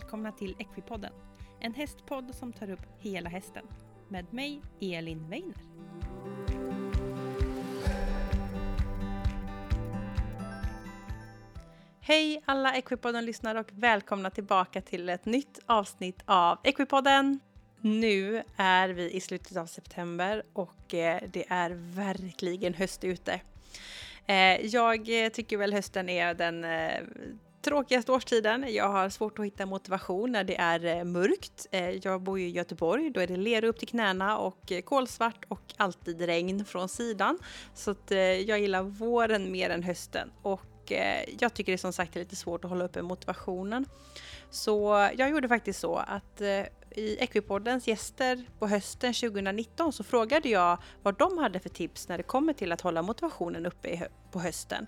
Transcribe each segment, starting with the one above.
välkomna till Equipodden. En hästpodd som tar upp hela hästen. Med mig, Elin Weiner. Hej alla Equipodden-lyssnare och välkomna tillbaka till ett nytt avsnitt av Equipodden. Nu är vi i slutet av september och eh, det är verkligen höst ute. Eh, jag eh, tycker väl hösten är den tråkigaste årstiden. Jag har svårt att hitta motivation när det är eh, mörkt. Eh, jag bor ju i Göteborg, då är det lera upp till knäna och eh, kolsvart och alltid regn från sidan. Så att jag gillar våren mer än hösten och jag tycker det som sagt är lite svårt att hålla uppe motivationen. Så jag gjorde faktiskt så att i Equipoddens gäster på hösten 2019 så frågade jag vad de hade för tips när det kommer till att hålla motivationen uppe på hösten.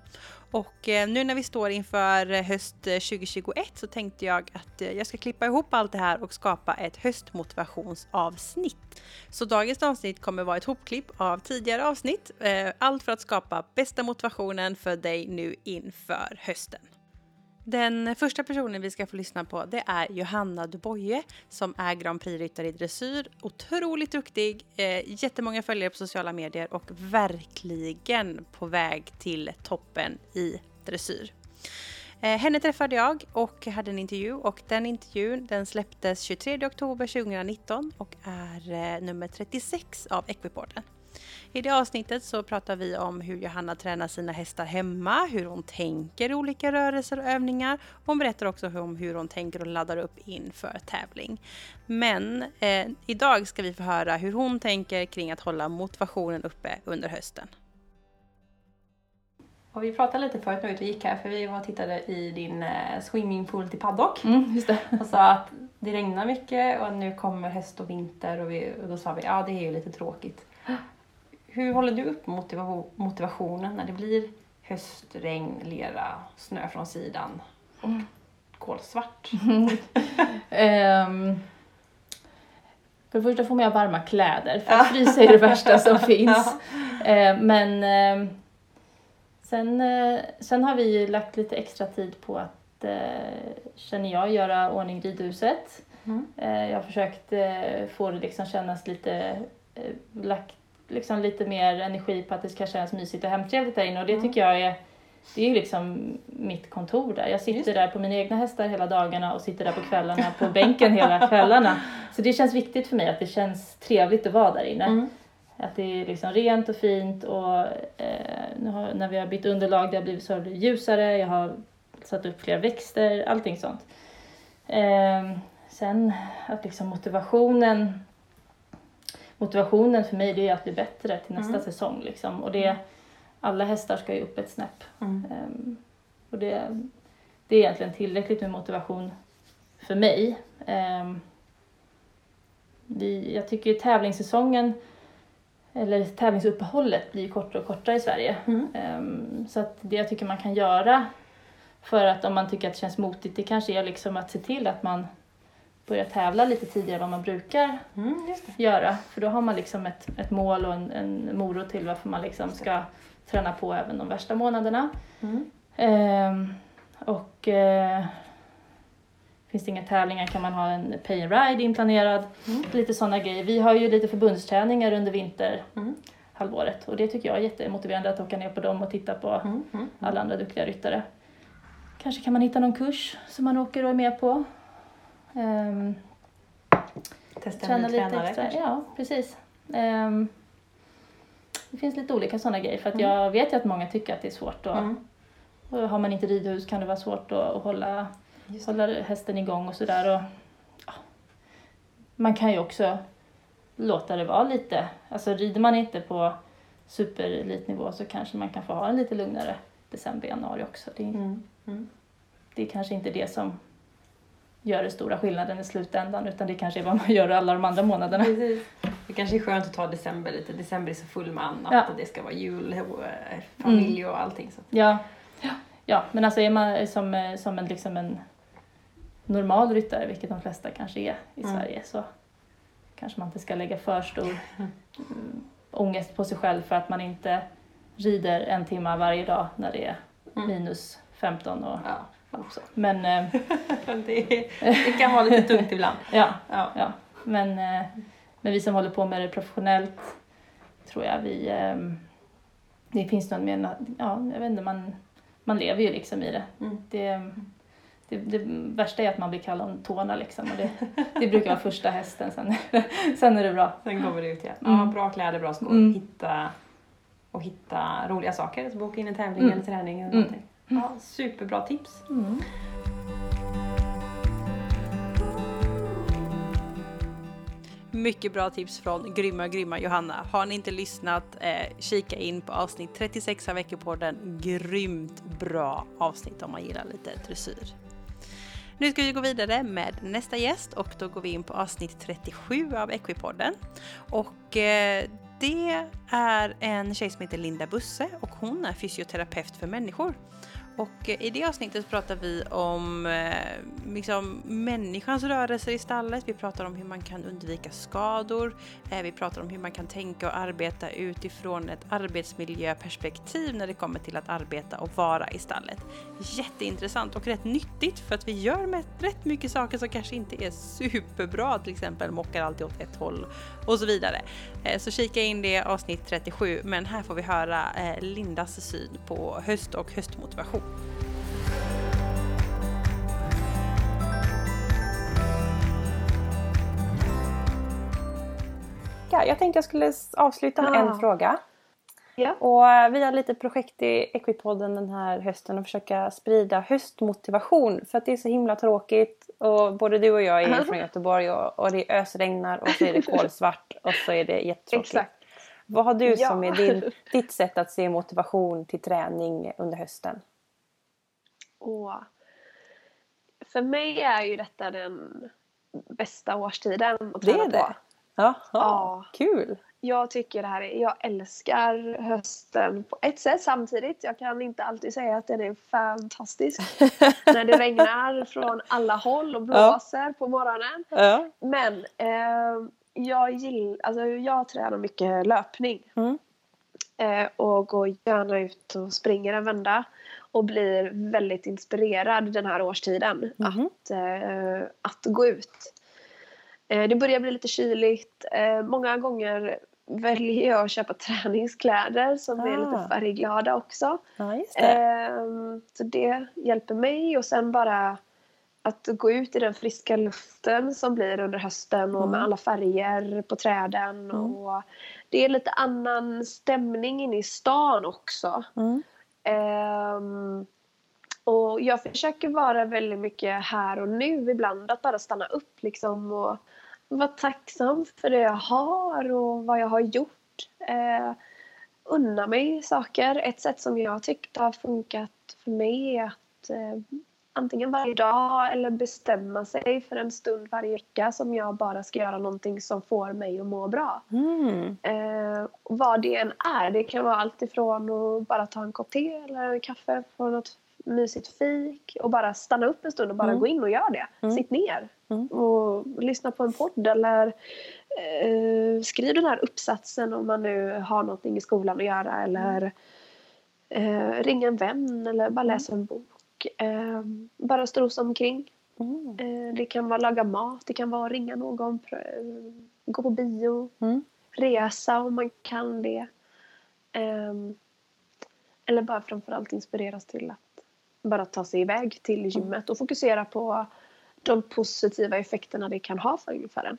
Och eh, nu när vi står inför eh, höst eh, 2021 så tänkte jag att jag ska klippa ihop allt det här och skapa ett höstmotivationsavsnitt. Så dagens avsnitt kommer vara ett hopklipp av tidigare avsnitt. Allt för att skapa bästa motivationen för dig nu inför hösten. Den första personen vi ska få lyssna på det är Johanna Duboye som är Grand Prix-ryttare i dressyr. Otroligt duktig, eh, jättemånga följare på sociala medier och verkligen på väg till toppen i dressyr. Eh, henne träffade jag och hade en intervju och den intervjun den släpptes 23 oktober 2019 och är eh, nummer 36 av Equiporten. I det avsnittet så pratar vi om hur Johanna tränar sina hästar hemma, hur hon tänker olika rörelser och övningar. Hon berättar också om hur hon tänker och laddar upp inför tävling. Men eh, idag ska vi få höra hur hon tänker kring att hålla motivationen uppe under hösten. Och vi pratade lite förut när vi gick här, för vi var och tittade i din eh, swimmingpool till paddock. Mm, just det. Och sa att det regnar mycket och nu kommer höst och vinter och, vi, och då sa vi ja det är ju lite tråkigt. Hur håller du upp motivationen när det blir höst, regn, lera, snö från sidan och mm. kolsvart? um, för det första får man ha varma kläder, för att frysa är det värsta som finns. Uh, men uh, sen, uh, sen har vi lagt lite extra tid på att, uh, känner jag, göra ordning ridhuset. Mm. jag har försökt få det liksom kännas lite lagt liksom lite mer energi på att det ska kännas mysigt och hemtrevligt där inne och det mm. tycker jag är det är ju liksom mitt kontor där. Jag sitter där på mina egna hästar hela dagarna och sitter där på kvällarna på bänken hela kvällarna. Så det känns viktigt för mig att det känns trevligt att vara där inne. Mm. Att det är liksom rent och fint och eh, nu har, när vi har bytt underlag det har blivit så ljusare, jag har satt upp fler växter, allting sånt. Eh, sen att liksom motivationen motivationen för mig det är att bli bättre till nästa mm. säsong. Liksom. Och det, mm. alla hästar ska ju upp ett snäpp. Mm. Um, och det, det är egentligen tillräckligt med motivation för mig. Um, vi, jag tycker tävlingssäsongen eller tävlingsuppehållet blir kortare och kortare i Sverige. Um, så att det jag tycker man kan göra för att om man tycker att det känns motigt, det kanske är liksom att se till att man börja tävla lite tidigare än vad man brukar mm, göra. För då har man liksom ett, ett mål och en, en morot till varför man liksom ska träna på även de värsta månaderna. Mm. Ehm, och eh, finns det inga tävlingar kan man ha en pay and ride inplanerad. Mm. Lite sådana grejer. Vi har ju lite förbundsträningar under vinterhalvåret och det tycker jag är jättemotiverande att åka ner på dem och titta på mm, mm, mm. alla andra duktiga ryttare. Kanske kan man hitta någon kurs som man åker och är med på. Um, Testa en ny tränare extra. kanske? Ja, precis. Um, det finns lite olika sådana grejer för att mm. jag vet ju att många tycker att det är svårt och, mm. och har man inte ridhus kan det vara svårt att, att hålla, hålla hästen igång och sådär. ja. Man kan ju också låta det vara lite, alltså rider man inte på superelitnivå så kanske man kan få ha en lite lugnare december, januari också. Det, mm. Mm. det är kanske inte det som gör den stora skillnaden i slutändan utan det kanske är vad man gör alla de andra månaderna. Precis. Det kanske är skönt att ta december lite. December är så full med annat ja. och det ska vara jul, och eh, familj mm. och allting. Så. Ja. ja. ja, men alltså är man som, eh, som en, liksom en normal ryttare, vilket de flesta kanske är i mm. Sverige, så kanske man inte ska lägga för stor mm, ångest på sig själv för att man inte rider en timme varje dag när det är mm. minus 15 och ja också. Men eh, det, det kan vara lite tungt ibland. ja, Ja. ja. Men, eh, men vi som håller på med det professionellt tror jag vi... Eh, det finns någon mer... Ja, jag vet inte, man, man lever ju liksom i det. Mm. Det, det, det värsta är att man blir kall om tårna liksom. Och det, det brukar vara första hästen, sen, sen är det bra. Sen kommer det ut igen. Mm. Ja, bra kläder, bra skor. Mm. Hitta, och hitta roliga saker. Så boka in en tävling Mm. eller träning eller Mm. Ja, superbra tips. Mm. Mycket bra tips från grymma, grymma Johanna. Har ni inte lyssnat, eh, kika in på avsnitt 36 av Veckopodden. Grymt bra avsnitt om man gillar lite dressyr. Nu ska vi gå vidare med nästa gäst och då går vi in på avsnitt 37 av Equipodden. Och eh, det är en tjej som heter Linda Busse och hon är fysioterapeut för människor. Och eh, i det avsnittet pratar vi om eh, liksom, människans rörelser i stallet. Vi pratar om hur man kan undvika skador. Eh, vi pratar om hur man kan tänka och arbeta utifrån ett arbetsmiljöperspektiv när det kommer till att arbeta och vara i stallet. Jätteintressant och rätt nyttigt för att vi gör med rätt mycket saker som kanske inte är superbra. Till exempel mockar alltid åt ett håll och så vidare. Eh, Så kika in det avsnitt 37 men här får vi höra eh, Lindas syn på höst och höstmotivation. Ja, jag tänkte jag skulle avsluta med en fråga. Ja. Och eh, vi har lite projekt i Equipodden den här hösten att försöka sprida höstmotivation. För att det är så himla tråkigt. Och både du och jag är Ja. från Göteborg och, och det ösregnar och så är det kolsvart och så är det jättetråkigt. Exakt. Vad har du Ja. som är din, ditt sätt att se motivation till träning under hösten? Och för mig är ju detta den bästa årstiden att Det är det? på. Jaha, Ja. kul! Jag tycker det här är, jag älskar hösten på ett sätt samtidigt. Jag kan inte alltid säga att den är fantastisk. när det regnar från alla håll och blåser på morgonen. Ja. Men eh, jag gillar, alltså jag tränar mycket löpning. Mm. Eh, och går gärna ut och springer en vända. Och blir väldigt inspirerad den här årstiden Mhm. att, eh, att gå ut. Eh, det börjar bli lite kyligt. Eh, många gånger väljer jag att köpa träningskläder som är Ah. lite färgglada också. just det. Ehm, så det hjälper mig och sen bara att gå ut i den friska luften som blir under hösten och med Mm. alla färger på träden. Mm. Och det är lite annan stämning inne i stan också. Mm. Ehm, och jag försöker vara väldigt mycket här och nu ibland. Att bara stanna upp liksom och vara tacksam för det jag har och vad jag har gjort. Eh, unna mig saker. Ett sätt som jag tyckte har funkat för mig är att eh, antingen varje dag eller bestämma sig för en stund varje vecka som jag bara ska göra någonting som får mig att må bra. Mm. Eh, vad det än är. Det kan vara allt ifrån att bara ta en kopp te eller en kaffe på något mysigt fik och bara stanna upp en stund och bara Mm. gå in och göra det. Mm. Sitt ner Mm. och lyssna på en podd eller eh, skriv den här uppsatsen om man nu har någonting i skolan att göra eller eh, ringa en vän eller bara läsa en bok. Eh, bara strosa omkring. Mm. Eh, det kan vara laga mat, det kan vara ringa någon, eh, gå på bio Mm. resa om man kan det. Ehm, eller bara framförallt inspireras till att bara ta sig iväg till gymmet och fokusera på de positiva effekterna det kan ha för, för en.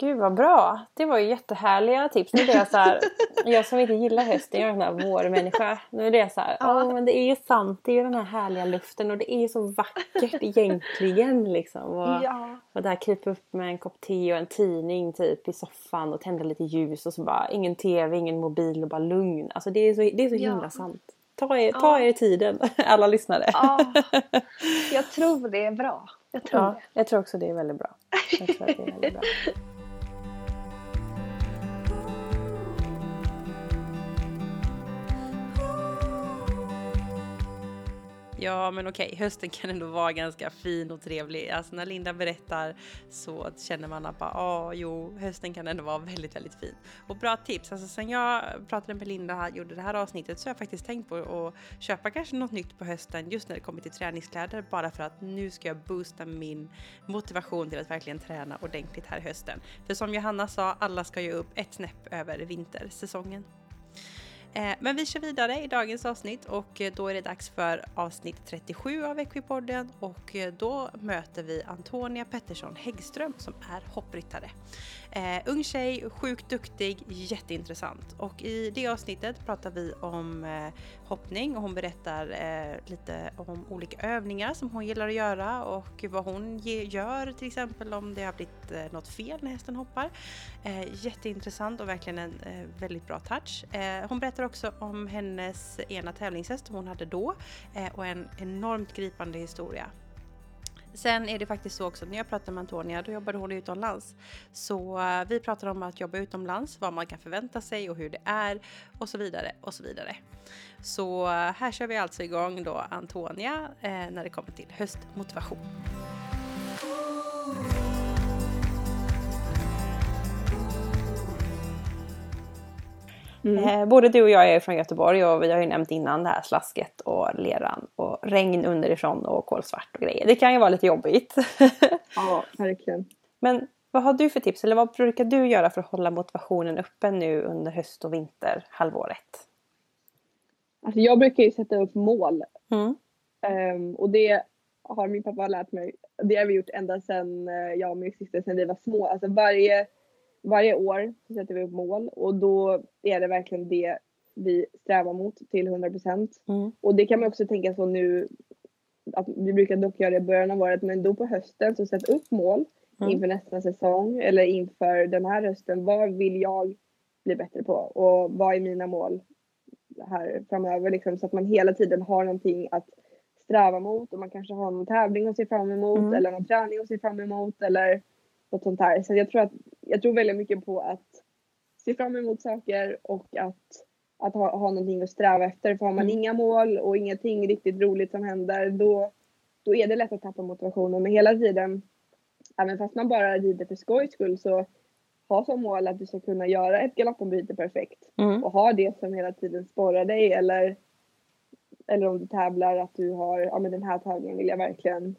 Gud vad bra! Det var ju jättehärliga tips. Nu blir jag så här, jag som inte gillar hösten, jag är en sån här vårmänniska. Nu är det så här, Ja. ja men det är ju sant, det är ju den här härliga luften och det är ju så vackert egentligen liksom. Och, Ja. och där krypa upp med en kopp te och en tidning typ i soffan och tända lite ljus och så bara ingen tv, ingen mobil och bara lugn. Alltså det är så, det är så Ja. himla sant. Ta er, ta Ja. er tiden, alla lyssnare. ja, jag tror det är bra. Jag tror Ja, det. jag tror också det är väldigt bra. Jag tror att det är väldigt bra. Ja, men okej, hösten kan ändå vara ganska fin och trevlig. Alltså när Linda berättar så känner man att bara, ja, jo, hösten kan ändå vara väldigt, väldigt fin. Och bra tips, alltså sen jag pratade med Linda och gjorde det här avsnittet så har jag faktiskt tänkt på att köpa kanske något nytt på hösten just när det kommer till träningskläder bara för att nu ska jag boosta min motivation till att verkligen träna ordentligt här i hösten. För som Johanna sa, alla ska ju upp ett snäpp över vintersäsongen. Eh, men vi kör vidare i dagens avsnitt och eh, då är det dags för avsnitt 37 av Equipodden och eh, då möter vi Antonia Pettersson Häggström som är hoppryttare. Eh, ung tjej, sjukt duktig, jätteintressant. Och i det avsnittet pratar vi om eh, hoppning och hon berättar eh, lite om olika övningar som hon gillar att göra och vad hon ge, gör till exempel om det har blivit eh, något fel när hästen hoppar. Eh, jätteintressant och verkligen en eh, väldigt bra touch. Eh, hon berättar också om hennes ena tävlingshäst som hon hade då eh, och en enormt gripande historia. Sen är det faktiskt så också, att när jag pratade med Antonia, då jobbade hon utomlands. Så eh, vi pratar om att jobba utomlands, vad man kan förvänta sig och hur det är och så vidare och så vidare. Så eh, här kör vi alltså igång då Antonia eh, när det kommer till höstmotivation. Mm. Eh, både du och jag är från Göteborg och vi har ju nämnt innan det här slasket och leran och regn underifrån och kolsvart och grejer. Det kan ju vara lite jobbigt. ja, verkligen. Men vad har du för tips eller vad brukar du göra för att hålla motivationen uppe nu under höst och vinterhalvåret? Alltså jag brukar ju sätta upp mål. Mm. Um, och det har min pappa lärt mig. Det har vi gjort ända sedan eh, jag och min syster, sedan vi var små. Alltså varje varje år så sätter vi upp mål och då är det verkligen det vi strävar mot till 100 procent. Mm. Och det kan man också tänka så nu att vi brukar dock göra det i början av året men då på hösten så sätt upp mål mm. inför nästa säsong eller inför den här hösten. Vad vill jag bli bättre på och vad är mina mål här framöver liksom så att man hela tiden har någonting att sträva mot och man kanske har någon tävling att se fram emot mm. eller någon träning att se fram emot eller något sånt här. Så jag tror, att, jag tror väldigt mycket på att se fram emot saker och att, att ha, ha någonting att sträva efter. För har man mm. inga mål och ingenting riktigt roligt som händer då, då är det lätt att tappa motivationen. Men hela tiden, även fast man bara rider för skojs skull så ha som mål att du ska kunna göra ett galoppenbyte perfekt mm. och ha det som hela tiden sporrar dig eller eller om du tävlar att du har, ja men den här tävlingen vill jag verkligen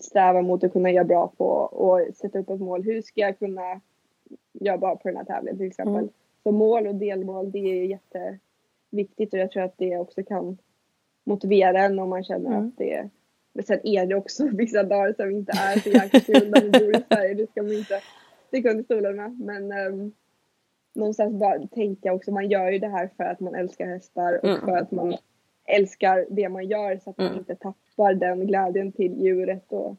sträva mot att kunna göra bra på och sätta upp ett mål. Hur ska jag kunna göra bra på den här tävlingen till exempel. Mm. Så mål och delmål det är jätteviktigt och jag tror att det också kan motivera en om man känner mm. att det men sen är det också vissa dagar som inte är så jäkla kul när man bor i Sverige. Det ska man inte sticka under stolen med. Men um, någonstans bara tänka också, man gör ju det här för att man älskar hästar och mm. för att man älskar det man gör så att man mm. inte tappar den glädjen till djuret och,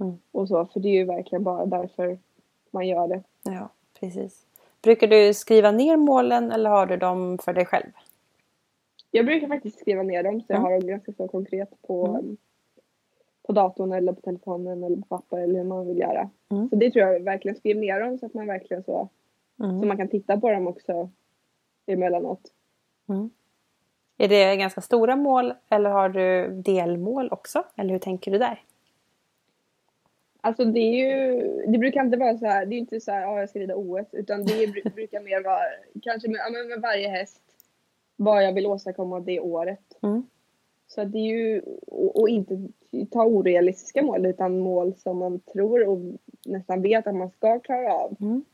mm. och så. För det är ju verkligen bara därför man gör det. Ja, precis. Brukar du skriva ner målen eller har du dem för dig själv? Jag brukar faktiskt skriva ner dem så jag mm. har dem ganska så konkret på, mm. på datorn eller på telefonen eller på papper eller hur man vill göra. Så det tror jag verkligen, skriv ner dem så att man verkligen så, så man kan titta på dem också emellanåt. Mm. Är det ganska stora mål eller har du delmål också? Eller hur tänker du där? Alltså det är ju, det brukar inte vara så här, det är inte så här, ja jag ska rida OS, utan det brukar mer vara, kanske med, med varje häst, vad jag vill åstadkomma det året. Mm. Så det är ju, och, och, inte ta orealistiska mål utan mål som man tror och nästan vet att man ska klara av. Mm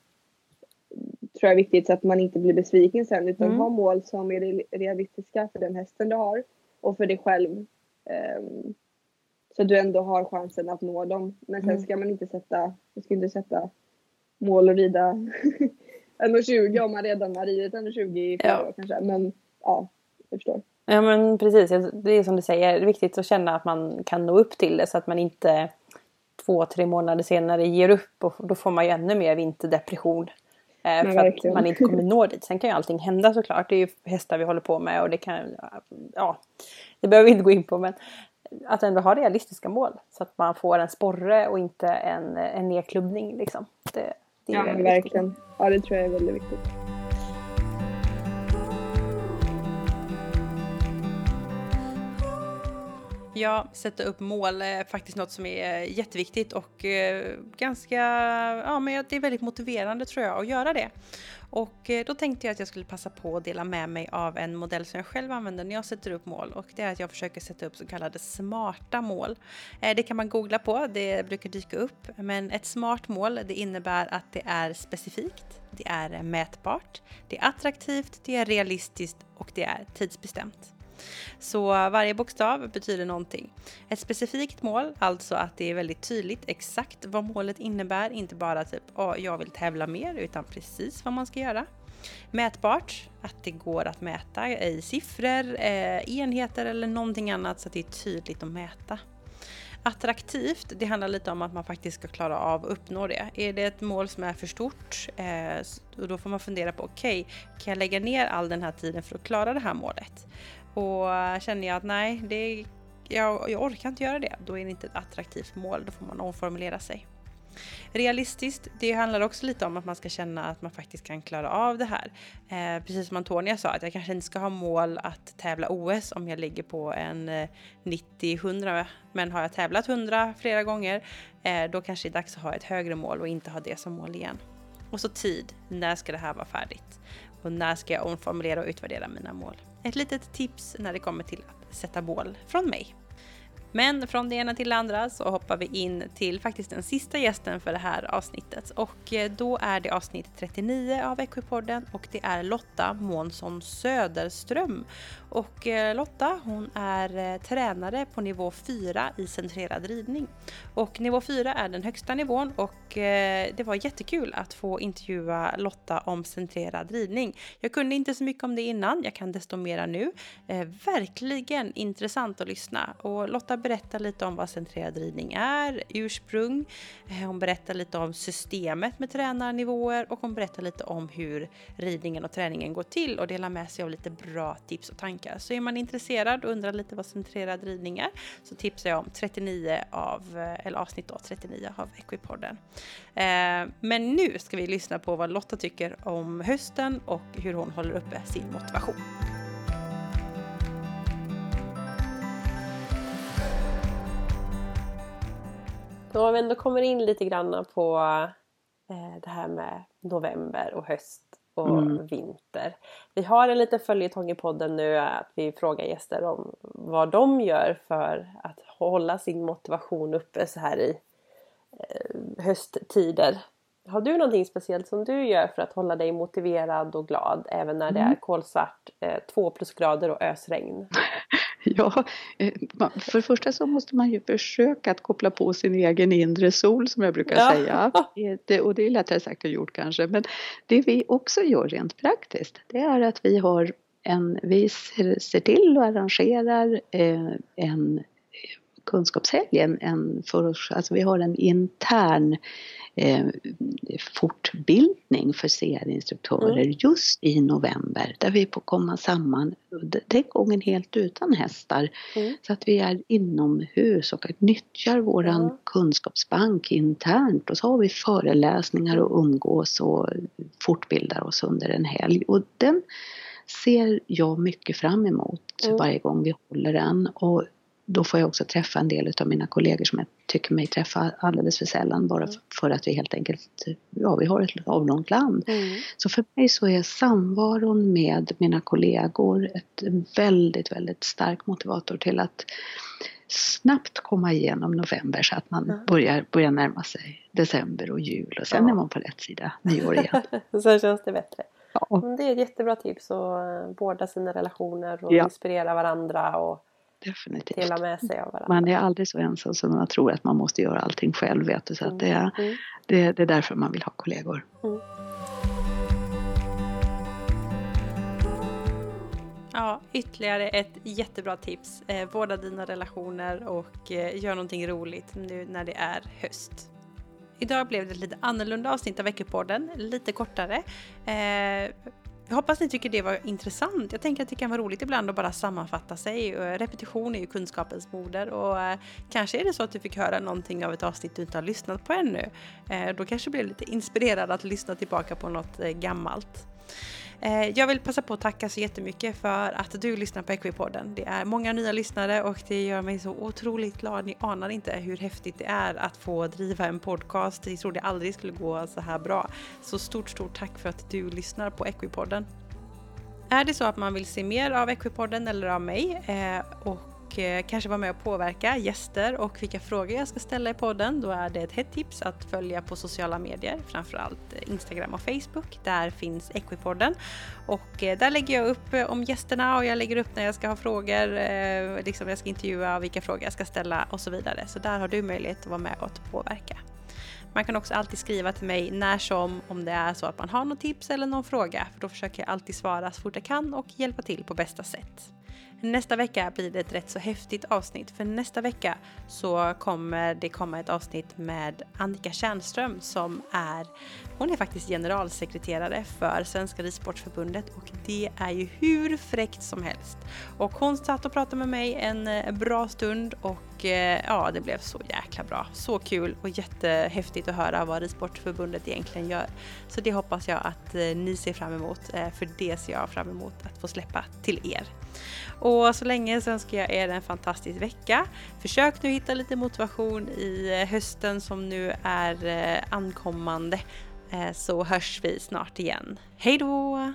tror jag är viktigt så att man inte blir besviken sen utan mm. ha mål som är realistiska för den hästen du har och för dig själv. Um, så du ändå har chansen att nå dem. Men sen mm. ska man inte sätta, man ska inte sätta mål och rida 1,20 om man redan har ridit 1,20 i flera ja. år kanske. Men ja, jag förstår. Ja men precis, det är som du säger, det är viktigt att känna att man kan nå upp till det så att man inte två, tre månader senare ger upp och då får man ju ännu mer vinterdepression. Eh, för att man inte kommer nå dit. Sen kan ju allting hända såklart. Det är ju hästar vi håller på med och det kan, ja, det behöver vi inte gå in på men att ändå ha realistiska mål så att man får en sporre och inte en, en nedklubbning liksom. Det, det är ja, verkligen. Viktigt. Ja, det tror jag är väldigt viktigt. Ja, sätta upp mål är faktiskt något som är jätteviktigt och eh, ganska, ja men det är väldigt motiverande tror jag att göra det. Och eh, då tänkte jag att jag skulle passa på att dela med mig av en modell som jag själv använder när jag sätter upp mål och det är att jag försöker sätta upp så kallade smarta mål. Eh, det kan man googla på, det brukar dyka upp, men ett smart mål det innebär att det är specifikt, det är mätbart, det är attraktivt, det är realistiskt och det är tidsbestämt. Så varje bokstav betyder någonting. Ett specifikt mål, alltså att det är väldigt tydligt exakt vad målet innebär, inte bara typ oh, jag vill tävla mer, utan precis vad man ska göra. Mätbart, att det går att mäta i siffror, eh, enheter eller någonting annat så att det är tydligt att mäta. Attraktivt, det handlar lite om att man faktiskt ska klara av att uppnå det. Är det ett mål som är för stort, eh, då får man fundera på okej, okay, kan jag lägga ner all den här tiden för att klara det här målet? Och känner jag att nej, det, jag, jag orkar inte göra det, då är det inte ett attraktivt mål, då får man omformulera sig. Realistiskt, det handlar också lite om att man ska känna att man faktiskt kan klara av det här. Eh, precis som Antonia sa, att jag kanske inte ska ha mål att tävla OS om jag ligger på en eh, 90-100. Men har jag tävlat 100 flera gånger, eh, då kanske det är dags att ha ett högre mål och inte ha det som mål igen. Och så tid, när ska det här vara färdigt? Och när ska jag omformulera och utvärdera mina mål? Ett litet tips när det kommer till att sätta mål från mig. Men från det ena till det andra så hoppar vi in till faktiskt den sista gästen för det här avsnittet och eh, då är det avsnitt 39 av Equipodden och det är Lotta Månsson Söderström. Och eh, Lotta hon är eh, tränare på nivå 4 i centrerad ridning. Och nivå 4 är den högsta nivån och det var jättekul att få intervjua Lotta om centrerad ridning. Jag kunde inte så mycket om det innan, jag kan desto mera nu. Verkligen intressant att lyssna och Lotta berättar lite om vad centrerad ridning är, ursprung. Eh, hon berättar lite om systemet med tränarnivåer och hon berättar lite om hur ridningen och träningen går till och delar med sig av lite bra tips och tankar. Så är man intresserad och undrar lite vad centrerad ridning är så tipsar jag om 39 av, eh, eller avsnitt då, 39 av Equipodden. Eh, men nu ska vi lyssna på vad Lotta tycker om hösten och hur hon håller uppe sin motivation. Då om vi ändå kommer in lite grann på eh, det här med november och höst och mm. vinter. Vi har en liten följetong i podden nu att vi frågar gäster om vad de gör för att hålla sin motivation uppe så här i eh, hösttider. Har du någonting speciellt som du gör för att hålla dig motiverad och glad även när det mm. är kolsvart, eh, två plusgrader och ösregn? Ja, eh, för det första så måste man ju försöka att koppla på sin egen inre sol som jag brukar ja. säga. Och det är lättare sagt än gjort kanske. Men det vi också gör rent praktiskt det är att vi har en, vi ser till och arrangerar eh, en kunskapshelg, en, en för, alltså vi har en intern eh, fortbildning för CR-instruktörer mm. just i november där vi får komma samman, den gången helt utan hästar, mm. så att vi är inomhus och nyttjar våran mm. kunskapsbank internt och så har vi föreläsningar och umgås och fortbildar oss under en helg. Och den ser jag mycket fram emot mm. varje gång vi håller den. Och då får jag också träffa en del av mina kollegor som jag tycker mig träffa alldeles för sällan bara mm. för att vi helt enkelt, ja vi har ett avlångt land. Mm. Så för mig så är samvaron med mina kollegor ett väldigt, väldigt stark motivator till att snabbt komma igenom november så att man mm. börjar, börjar närma sig december och jul och sen ja. är man på rätt sida nyår igen. så känns det bättre. Ja. Det är ett jättebra tips att vårda sina relationer och ja. inspirera varandra och Definitivt. dela med sig av varandra. Man är aldrig så ensam som man tror att man måste göra allting själv. Vet du, så att det, är, mm. det, det, är därför man vill ha kollegor. Mm. Ja, ytterligare ett jättebra tips. Eh, vårda dina relationer och eh, gör någonting roligt nu när det är höst. Idag blev det ett lite annorlunda avsnitt av Veckopodden, lite kortare. Eh, jag hoppas ni tycker det var intressant. Jag tänker att det kan vara roligt ibland att bara sammanfatta sig. Eh, repetition är ju kunskapens moder och eh, kanske är det så att du fick höra någonting av ett avsnitt du inte har lyssnat på ännu. Eh, då kanske du blir lite inspirerad att lyssna tillbaka på något gammalt. Eh, jag vill passa på att tacka så jättemycket för att du lyssnar på Equipodden. Det är många nya lyssnare och det gör mig så otroligt glad. Ni anar inte hur häftigt det är att få driva en podcast. Jag trodde aldrig skulle gå så här bra. Så stort, stort tack för att du lyssnar på Equipodden. Är det så att man vill se mer av Equipodden eller av mig eh, och och eh, kanske vara med och påverka gäster och vilka frågor jag ska ställa i podden, då är det ett hett tips att följa på sociala medier, framförallt eh, Instagram och Facebook. Där finns Equipodden och eh, där lägger jag upp om gästerna och jag lägger upp när jag ska ha frågor, liksom jag ska intervjua, vilka frågor jag ska ställa och så vidare. Så där har du möjlighet att vara med och påverka. Man kan också alltid skriva till mig när som om det är så att man har något tips eller någon fråga. För då försöker jag alltid svara så fort jag kan och hjälpa till på bästa sätt. Nästa vecka blir det ett rätt så häftigt avsnitt för nästa vecka så kommer det komma ett avsnitt med Annika Tjärnström som är, hon är faktiskt generalsekreterare för Svenska Ridsportförbundet och det är ju hur fräckt som helst. Och hon satt och pratade med mig en eh, bra stund och eh, ja, det blev så jäkla bra. Så kul och jättehäftigt att höra vad Ridsportförbundet egentligen gör. Så det hoppas jag att eh, ni ser fram emot, för det ser jag fram emot att få släppa till er. Och så länge så önskar jag er en fantastisk vecka. Försök nu hitta lite motivation i eh, hösten som nu är eh, ankommande. Eh, så hörs vi snart igen. Hej då!